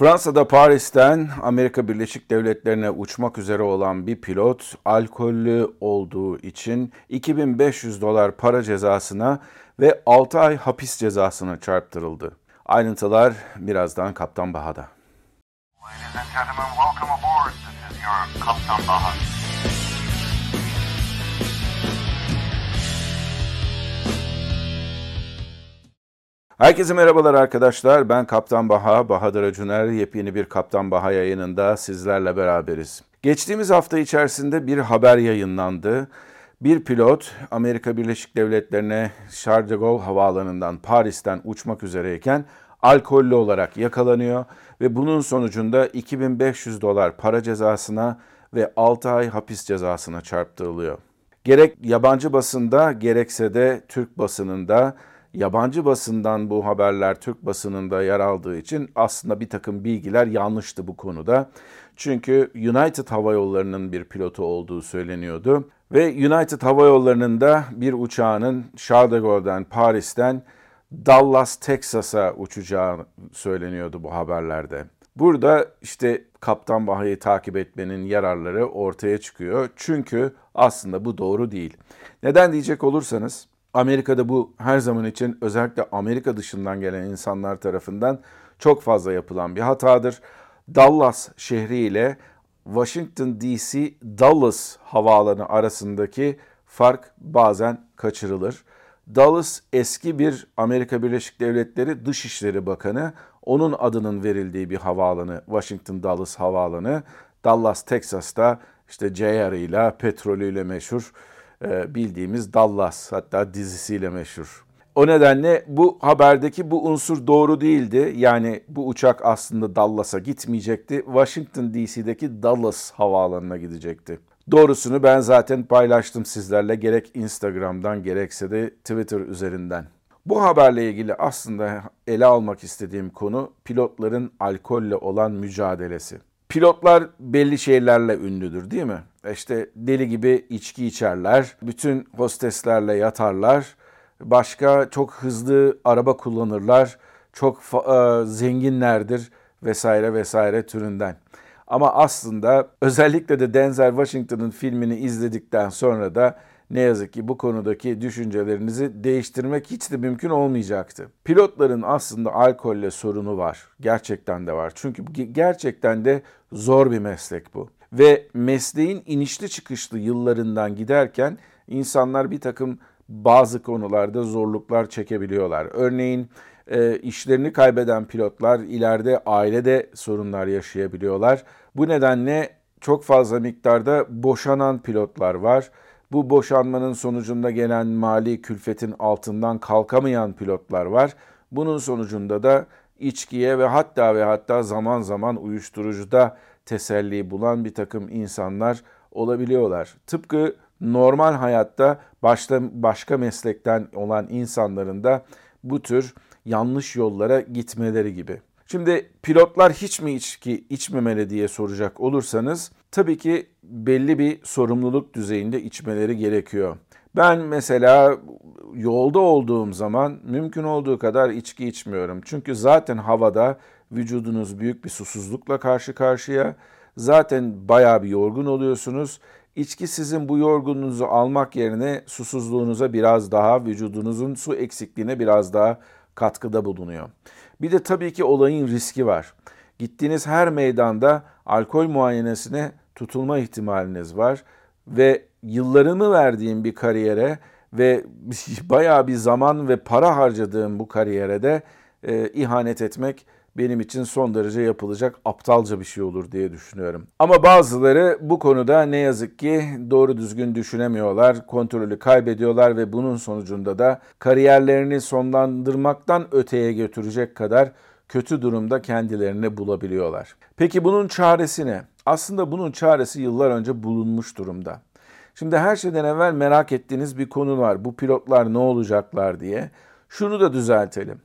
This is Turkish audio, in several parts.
Fransa'da Paris'ten Amerika Birleşik Devletleri'ne uçmak üzere olan bir pilot alkollü olduğu için 2500 dolar para cezasına ve 6 ay hapis cezasına çarptırıldı. Ayrıntılar birazdan Kaptan Baha'da. Ladies and gentlemen, welcome aboard. This is your Kaptan Baha. Herkese merhabalar arkadaşlar. Ben Kaptan Baha, Bahadır Acuner. Yepyeni bir Kaptan Baha yayınında sizlerle beraberiz. Geçtiğimiz hafta içerisinde bir haber yayınlandı. Bir pilot Amerika Birleşik Devletleri'ne Charles de Gaulle havaalanından Paris'ten uçmak üzereyken alkollü olarak yakalanıyor ve bunun sonucunda 2500 dolar para cezasına ve 6 ay hapis cezasına çarptırılıyor. Gerek yabancı basında gerekse de Türk basınında yabancı basından bu haberler Türk basınında yer aldığı için aslında bir takım bilgiler yanlıştı bu konuda. Çünkü United Hava Yolları'nın bir pilotu olduğu söyleniyordu. Ve United Hava Yolları'nın da bir uçağının Charles de Gaulle'den Paris'ten Dallas, Texas'a uçacağı söyleniyordu bu haberlerde. Burada işte Kaptan Baha'yı takip etmenin yararları ortaya çıkıyor. Çünkü aslında bu doğru değil. Neden diyecek olursanız Amerika'da bu her zaman için özellikle Amerika dışından gelen insanlar tarafından çok fazla yapılan bir hatadır. Dallas şehri ile Washington DC Dallas havaalanı arasındaki fark bazen kaçırılır. Dallas eski bir Amerika Birleşik Devletleri Dışişleri Bakanı. Onun adının verildiği bir havaalanı Washington Dallas Havaalanı. Dallas Texas'ta işte JR ile petrolüyle meşhur bildiğimiz Dallas hatta dizisiyle meşhur. O nedenle bu haberdeki bu unsur doğru değildi. Yani bu uçak aslında Dallas'a gitmeyecekti. Washington DC'deki Dallas havaalanına gidecekti. Doğrusunu ben zaten paylaştım sizlerle gerek Instagram'dan gerekse de Twitter üzerinden. Bu haberle ilgili aslında ele almak istediğim konu pilotların alkolle olan mücadelesi. Pilotlar belli şeylerle ünlüdür değil mi? İşte deli gibi içki içerler, bütün hosteslerle yatarlar, başka çok hızlı araba kullanırlar, çok e, zenginlerdir vesaire vesaire türünden. Ama aslında özellikle de Denzel Washington'ın filmini izledikten sonra da ne yazık ki bu konudaki düşüncelerinizi değiştirmek hiç de mümkün olmayacaktı. Pilotların aslında alkolle sorunu var. Gerçekten de var. Çünkü gerçekten de zor bir meslek bu. Ve mesleğin inişli çıkışlı yıllarından giderken insanlar bir takım bazı konularda zorluklar çekebiliyorlar. Örneğin e, işlerini kaybeden pilotlar ileride ailede sorunlar yaşayabiliyorlar. Bu nedenle çok fazla miktarda boşanan pilotlar var. Bu boşanmanın sonucunda gelen mali külfetin altından kalkamayan pilotlar var. Bunun sonucunda da içkiye ve hatta ve hatta zaman zaman uyuşturucuda teselli bulan bir takım insanlar olabiliyorlar. Tıpkı normal hayatta başta başka meslekten olan insanların da bu tür yanlış yollara gitmeleri gibi. Şimdi pilotlar hiç mi içki içmemeli diye soracak olursanız tabii ki belli bir sorumluluk düzeyinde içmeleri gerekiyor. Ben mesela yolda olduğum zaman mümkün olduğu kadar içki içmiyorum. Çünkü zaten havada vücudunuz büyük bir susuzlukla karşı karşıya. Zaten bayağı bir yorgun oluyorsunuz. İçki sizin bu yorgunluğunuzu almak yerine susuzluğunuza biraz daha, vücudunuzun su eksikliğine biraz daha katkıda bulunuyor. Bir de tabii ki olayın riski var. Gittiğiniz her meydanda alkol muayenesine tutulma ihtimaliniz var ve yıllarımı verdiğim bir kariyere ve bayağı bir zaman ve para harcadığım bu kariyere de e, ihanet etmek benim için son derece yapılacak aptalca bir şey olur diye düşünüyorum. Ama bazıları bu konuda ne yazık ki doğru düzgün düşünemiyorlar, kontrolü kaybediyorlar ve bunun sonucunda da kariyerlerini sonlandırmaktan öteye götürecek kadar kötü durumda kendilerini bulabiliyorlar. Peki bunun çaresi ne? Aslında bunun çaresi yıllar önce bulunmuş durumda. Şimdi her şeyden evvel merak ettiğiniz bir konu var. Bu pilotlar ne olacaklar diye. Şunu da düzeltelim.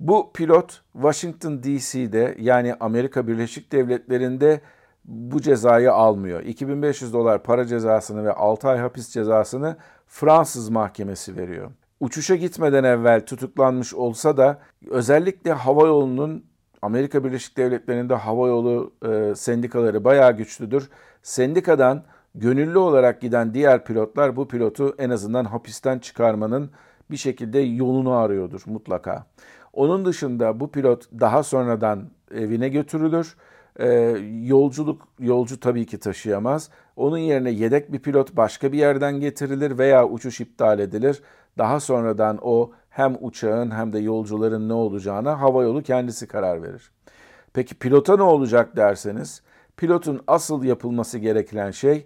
Bu pilot Washington DC'de yani Amerika Birleşik Devletleri'nde bu cezayı almıyor. 2500 dolar para cezasını ve 6 ay hapis cezasını Fransız mahkemesi veriyor. Uçuşa gitmeden evvel tutuklanmış olsa da özellikle hava yolunun Amerika Birleşik Devletleri'nde havayolu e, sendikaları bayağı güçlüdür. Sendikadan gönüllü olarak giden diğer pilotlar bu pilotu en azından hapisten çıkarmanın bir şekilde yolunu arıyordur mutlaka. Onun dışında bu pilot daha sonradan evine götürülür. Ee, yolculuk yolcu tabii ki taşıyamaz. Onun yerine yedek bir pilot başka bir yerden getirilir veya uçuş iptal edilir. Daha sonradan o hem uçağın hem de yolcuların ne olacağına havayolu kendisi karar verir. Peki pilota ne olacak derseniz, pilotun asıl yapılması gereken şey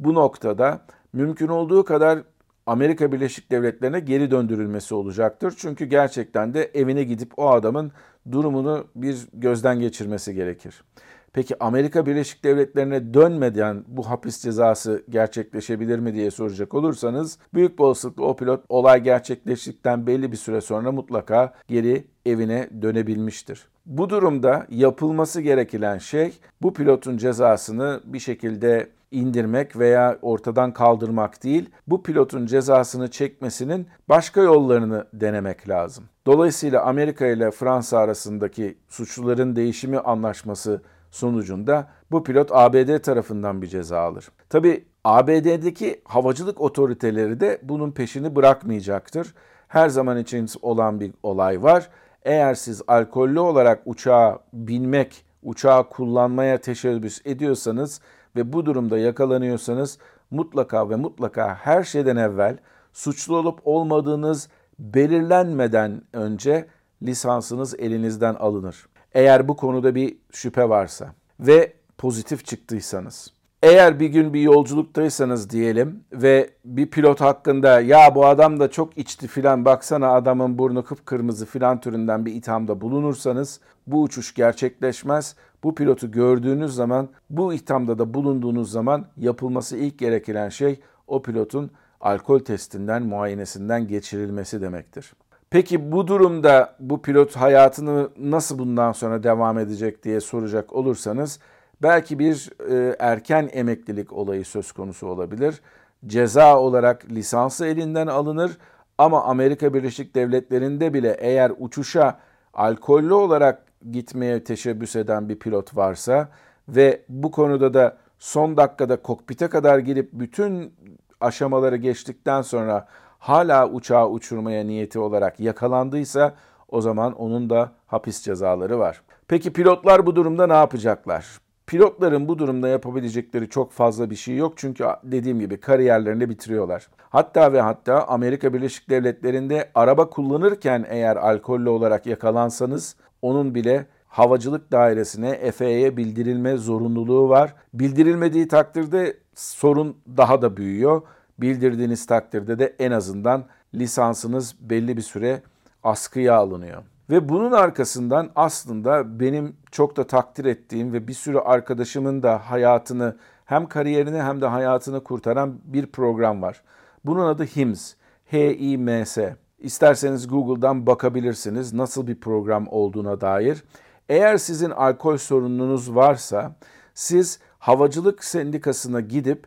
bu noktada mümkün olduğu kadar Amerika Birleşik Devletleri'ne geri döndürülmesi olacaktır. Çünkü gerçekten de evine gidip o adamın durumunu bir gözden geçirmesi gerekir. Peki Amerika Birleşik Devletleri'ne dönmeden bu hapis cezası gerçekleşebilir mi diye soracak olursanız büyük bir olasılıkla o pilot olay gerçekleştikten belli bir süre sonra mutlaka geri evine dönebilmiştir. Bu durumda yapılması gereken şey bu pilotun cezasını bir şekilde indirmek veya ortadan kaldırmak değil, bu pilotun cezasını çekmesinin başka yollarını denemek lazım. Dolayısıyla Amerika ile Fransa arasındaki suçluların değişimi anlaşması sonucunda bu pilot ABD tarafından bir ceza alır. Tabi ABD'deki havacılık otoriteleri de bunun peşini bırakmayacaktır. Her zaman için olan bir olay var. Eğer siz alkollü olarak uçağa binmek, uçağı kullanmaya teşebbüs ediyorsanız ve bu durumda yakalanıyorsanız mutlaka ve mutlaka her şeyden evvel suçlu olup olmadığınız belirlenmeden önce lisansınız elinizden alınır. Eğer bu konuda bir şüphe varsa ve pozitif çıktıysanız. Eğer bir gün bir yolculuktaysanız diyelim ve bir pilot hakkında ya bu adam da çok içti filan baksana adamın burnu kıpkırmızı filan türünden bir ithamda bulunursanız bu uçuş gerçekleşmez. Bu pilotu gördüğünüz zaman bu ithamda da bulunduğunuz zaman yapılması ilk gereken şey o pilotun alkol testinden, muayenesinden geçirilmesi demektir. Peki bu durumda bu pilot hayatını nasıl bundan sonra devam edecek diye soracak olursanız belki bir e, erken emeklilik olayı söz konusu olabilir. Ceza olarak lisansı elinden alınır ama Amerika Birleşik Devletleri'nde bile eğer uçuşa alkollü olarak gitmeye teşebbüs eden bir pilot varsa ve bu konuda da son dakikada kokpite kadar girip bütün aşamaları geçtikten sonra hala uçağı uçurmaya niyeti olarak yakalandıysa o zaman onun da hapis cezaları var. Peki pilotlar bu durumda ne yapacaklar? Pilotların bu durumda yapabilecekleri çok fazla bir şey yok çünkü dediğim gibi kariyerlerini bitiriyorlar. Hatta ve hatta Amerika Birleşik Devletleri'nde araba kullanırken eğer alkollü olarak yakalansanız onun bile havacılık dairesine FAA'ya bildirilme zorunluluğu var. Bildirilmediği takdirde sorun daha da büyüyor bildirdiğiniz takdirde de en azından lisansınız belli bir süre askıya alınıyor. Ve bunun arkasından aslında benim çok da takdir ettiğim ve bir sürü arkadaşımın da hayatını hem kariyerini hem de hayatını kurtaran bir program var. Bunun adı HIMS. H-I-M-S. İsterseniz Google'dan bakabilirsiniz nasıl bir program olduğuna dair. Eğer sizin alkol sorununuz varsa siz havacılık sendikasına gidip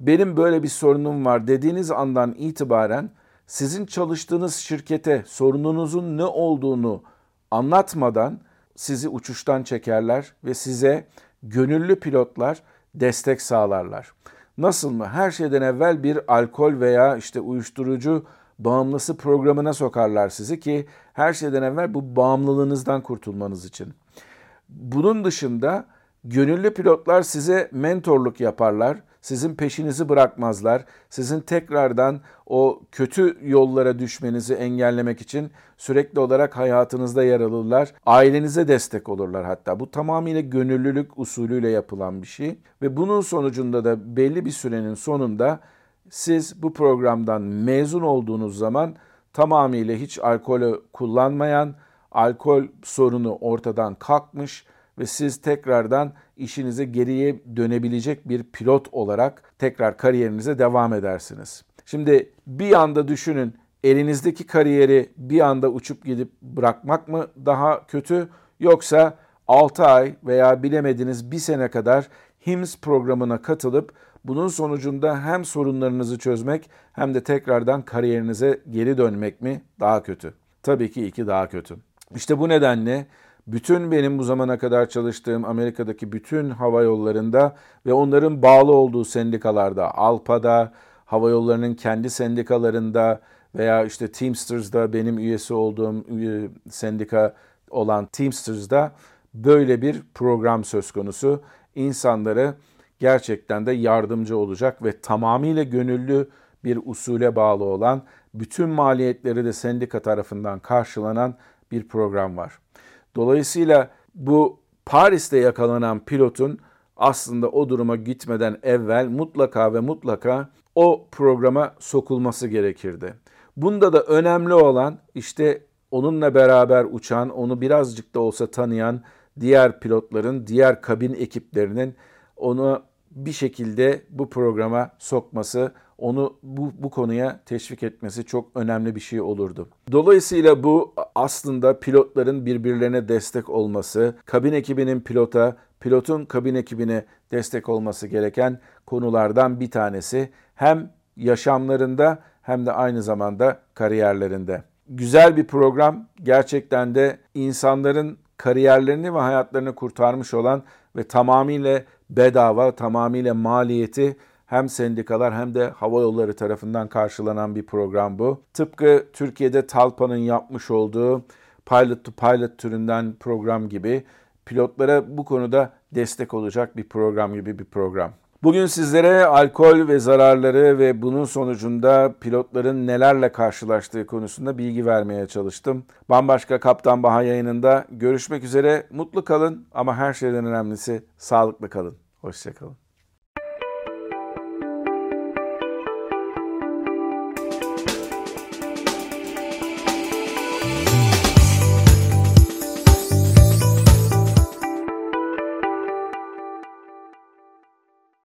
benim böyle bir sorunum var dediğiniz andan itibaren sizin çalıştığınız şirkete sorununuzun ne olduğunu anlatmadan sizi uçuştan çekerler ve size gönüllü pilotlar destek sağlarlar. Nasıl mı? Her şeyden evvel bir alkol veya işte uyuşturucu bağımlısı programına sokarlar sizi ki her şeyden evvel bu bağımlılığınızdan kurtulmanız için. Bunun dışında gönüllü pilotlar size mentorluk yaparlar sizin peşinizi bırakmazlar. Sizin tekrardan o kötü yollara düşmenizi engellemek için sürekli olarak hayatınızda yer alırlar. Ailenize destek olurlar hatta. Bu tamamıyla gönüllülük usulüyle yapılan bir şey ve bunun sonucunda da belli bir sürenin sonunda siz bu programdan mezun olduğunuz zaman tamamıyla hiç alkolü kullanmayan, alkol sorunu ortadan kalkmış ve siz tekrardan işinize geriye dönebilecek bir pilot olarak tekrar kariyerinize devam edersiniz. Şimdi bir anda düşünün elinizdeki kariyeri bir anda uçup gidip bırakmak mı daha kötü yoksa 6 ay veya bilemediniz bir sene kadar HIMS programına katılıp bunun sonucunda hem sorunlarınızı çözmek hem de tekrardan kariyerinize geri dönmek mi daha kötü? Tabii ki iki daha kötü. İşte bu nedenle bütün benim bu zamana kadar çalıştığım Amerika'daki bütün hava yollarında ve onların bağlı olduğu sendikalarda, Alpa'da, hava yollarının kendi sendikalarında veya işte Teamsters'da benim üyesi olduğum üye, sendika olan Teamsters'da böyle bir program söz konusu. İnsanları gerçekten de yardımcı olacak ve tamamıyla gönüllü bir usule bağlı olan, bütün maliyetleri de sendika tarafından karşılanan bir program var. Dolayısıyla bu Paris'te yakalanan pilotun aslında o duruma gitmeden evvel mutlaka ve mutlaka o programa sokulması gerekirdi. Bunda da önemli olan işte onunla beraber uçan, onu birazcık da olsa tanıyan diğer pilotların, diğer kabin ekiplerinin onu bir şekilde bu programa sokması, onu bu, bu konuya teşvik etmesi çok önemli bir şey olurdu. Dolayısıyla bu aslında pilotların birbirlerine destek olması, kabin ekibinin pilota, pilotun kabin ekibine destek olması gereken konulardan bir tanesi. Hem yaşamlarında hem de aynı zamanda kariyerlerinde. Güzel bir program gerçekten de insanların kariyerlerini ve hayatlarını kurtarmış olan ve tamamıyla bedava, tamamıyla maliyeti hem sendikalar hem de hava yolları tarafından karşılanan bir program bu. Tıpkı Türkiye'de Talpa'nın yapmış olduğu pilot to pilot türünden program gibi pilotlara bu konuda destek olacak bir program gibi bir program. Bugün sizlere alkol ve zararları ve bunun sonucunda pilotların nelerle karşılaştığı konusunda bilgi vermeye çalıştım. Bambaşka Kaptan Baha yayınında görüşmek üzere. Mutlu kalın ama her şeyden önemlisi sağlıklı kalın. Hoşçakalın.